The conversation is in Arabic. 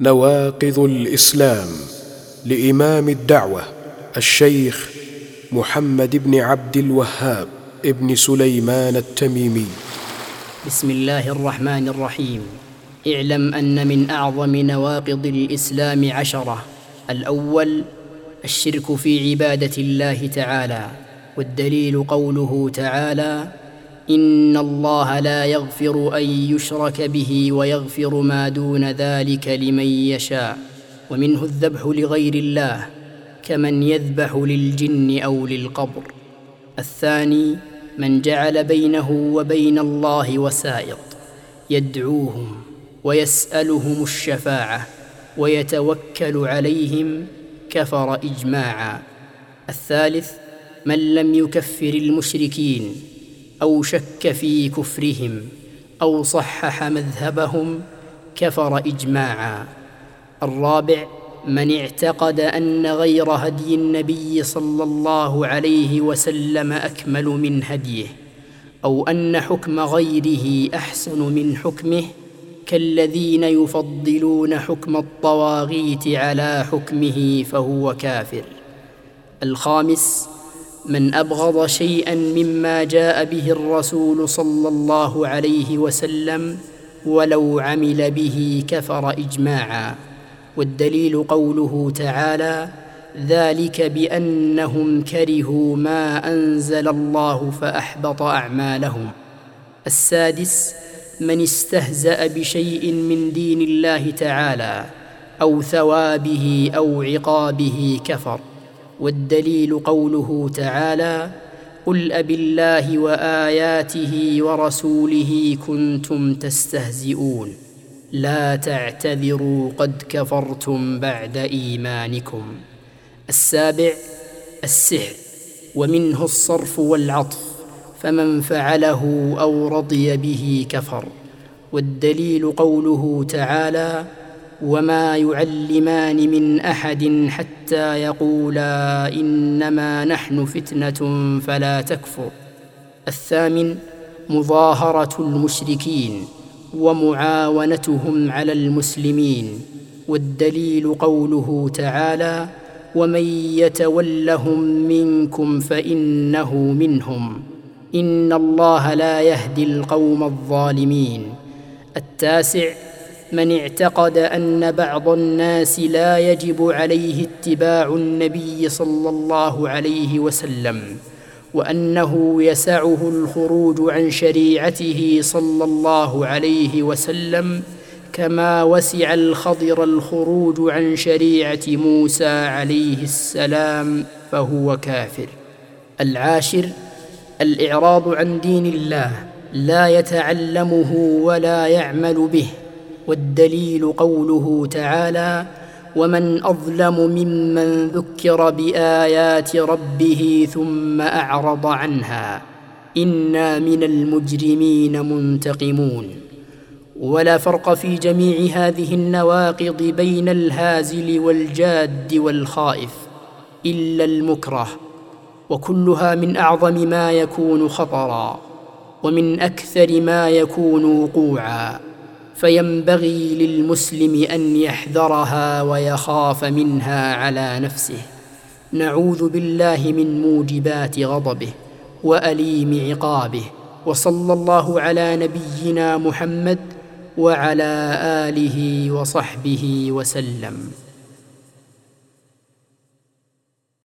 نواقض الإسلام لإمام الدعوة الشيخ محمد بن عبد الوهاب ابن سليمان التميمي. بسم الله الرحمن الرحيم. اعلم أن من أعظم نواقض الإسلام عشرة. الأول الشرك في عبادة الله تعالى والدليل قوله تعالى إن الله لا يغفر أن يشرك به ويغفر ما دون ذلك لمن يشاء ومنه الذبح لغير الله كمن يذبح للجن أو للقبر الثاني من جعل بينه وبين الله وسائط يدعوهم ويسألهم الشفاعة ويتوكل عليهم كفر إجماعا الثالث من لم يكفر المشركين أو شك في كفرهم أو صحح مذهبهم كفر إجماعا. الرابع من اعتقد أن غير هدي النبي صلى الله عليه وسلم أكمل من هديه أو أن حكم غيره أحسن من حكمه كالذين يفضلون حكم الطواغيت على حكمه فهو كافر. الخامس من أبغض شيئا مما جاء به الرسول صلى الله عليه وسلم ولو عمل به كفر اجماعا. والدليل قوله تعالى ذلك بأنهم كرهوا ما أنزل الله فأحبط أعمالهم. السادس من استهزأ بشيء من دين الله تعالى أو ثوابه أو عقابه كفر. والدليل قوله تعالى قل اب الله واياته ورسوله كنتم تستهزئون. لا تعتذروا قد كفرتم بعد ايمانكم. السابع السحر. ومنه الصرف والعطف فمن فعله أو رضي به كفر. والدليل قوله تعالى وما يعلمان من أحد حتى يقولا إنما نحن فتنة فلا تكفر. الثامن مظاهرة المشركين ومعاونتهم على المسلمين والدليل قوله تعالى ومن يتولهم منكم فإنه منهم. إن الله لا يهدي القوم الظالمين. التاسع من اعتقد أن بعض الناس لا يجب عليه اتباع النبي صلى الله عليه وسلم وأنه يسعه الخروج عن شريعته صلى الله عليه وسلم كما وسع الخضر الخروج عن شريعة موسى عليه السلام فهو كافر. العاشر الإعراض عن دين الله لا يتعلمه ولا يعمل به. والدليل قوله تعالى ومن أظلم ممن ذكر بآيات ربه ثم أعرض عنها إنا من المجرمين منتقمون. ولا فرق في جميع هذه النواقض بين الهازل والجاد والخائف إلا المكره وكلها من أعظم ما يكون خطرا ومن أكثر ما يكون وقوعا. فينبغي للمسلم أن يحذرها ويخاف منها على نفسه. نعوذ بالله من موجبات غضبه وأليم عقابه. وصلى الله على نبينا محمد وعلى آله وصحبه وسلم.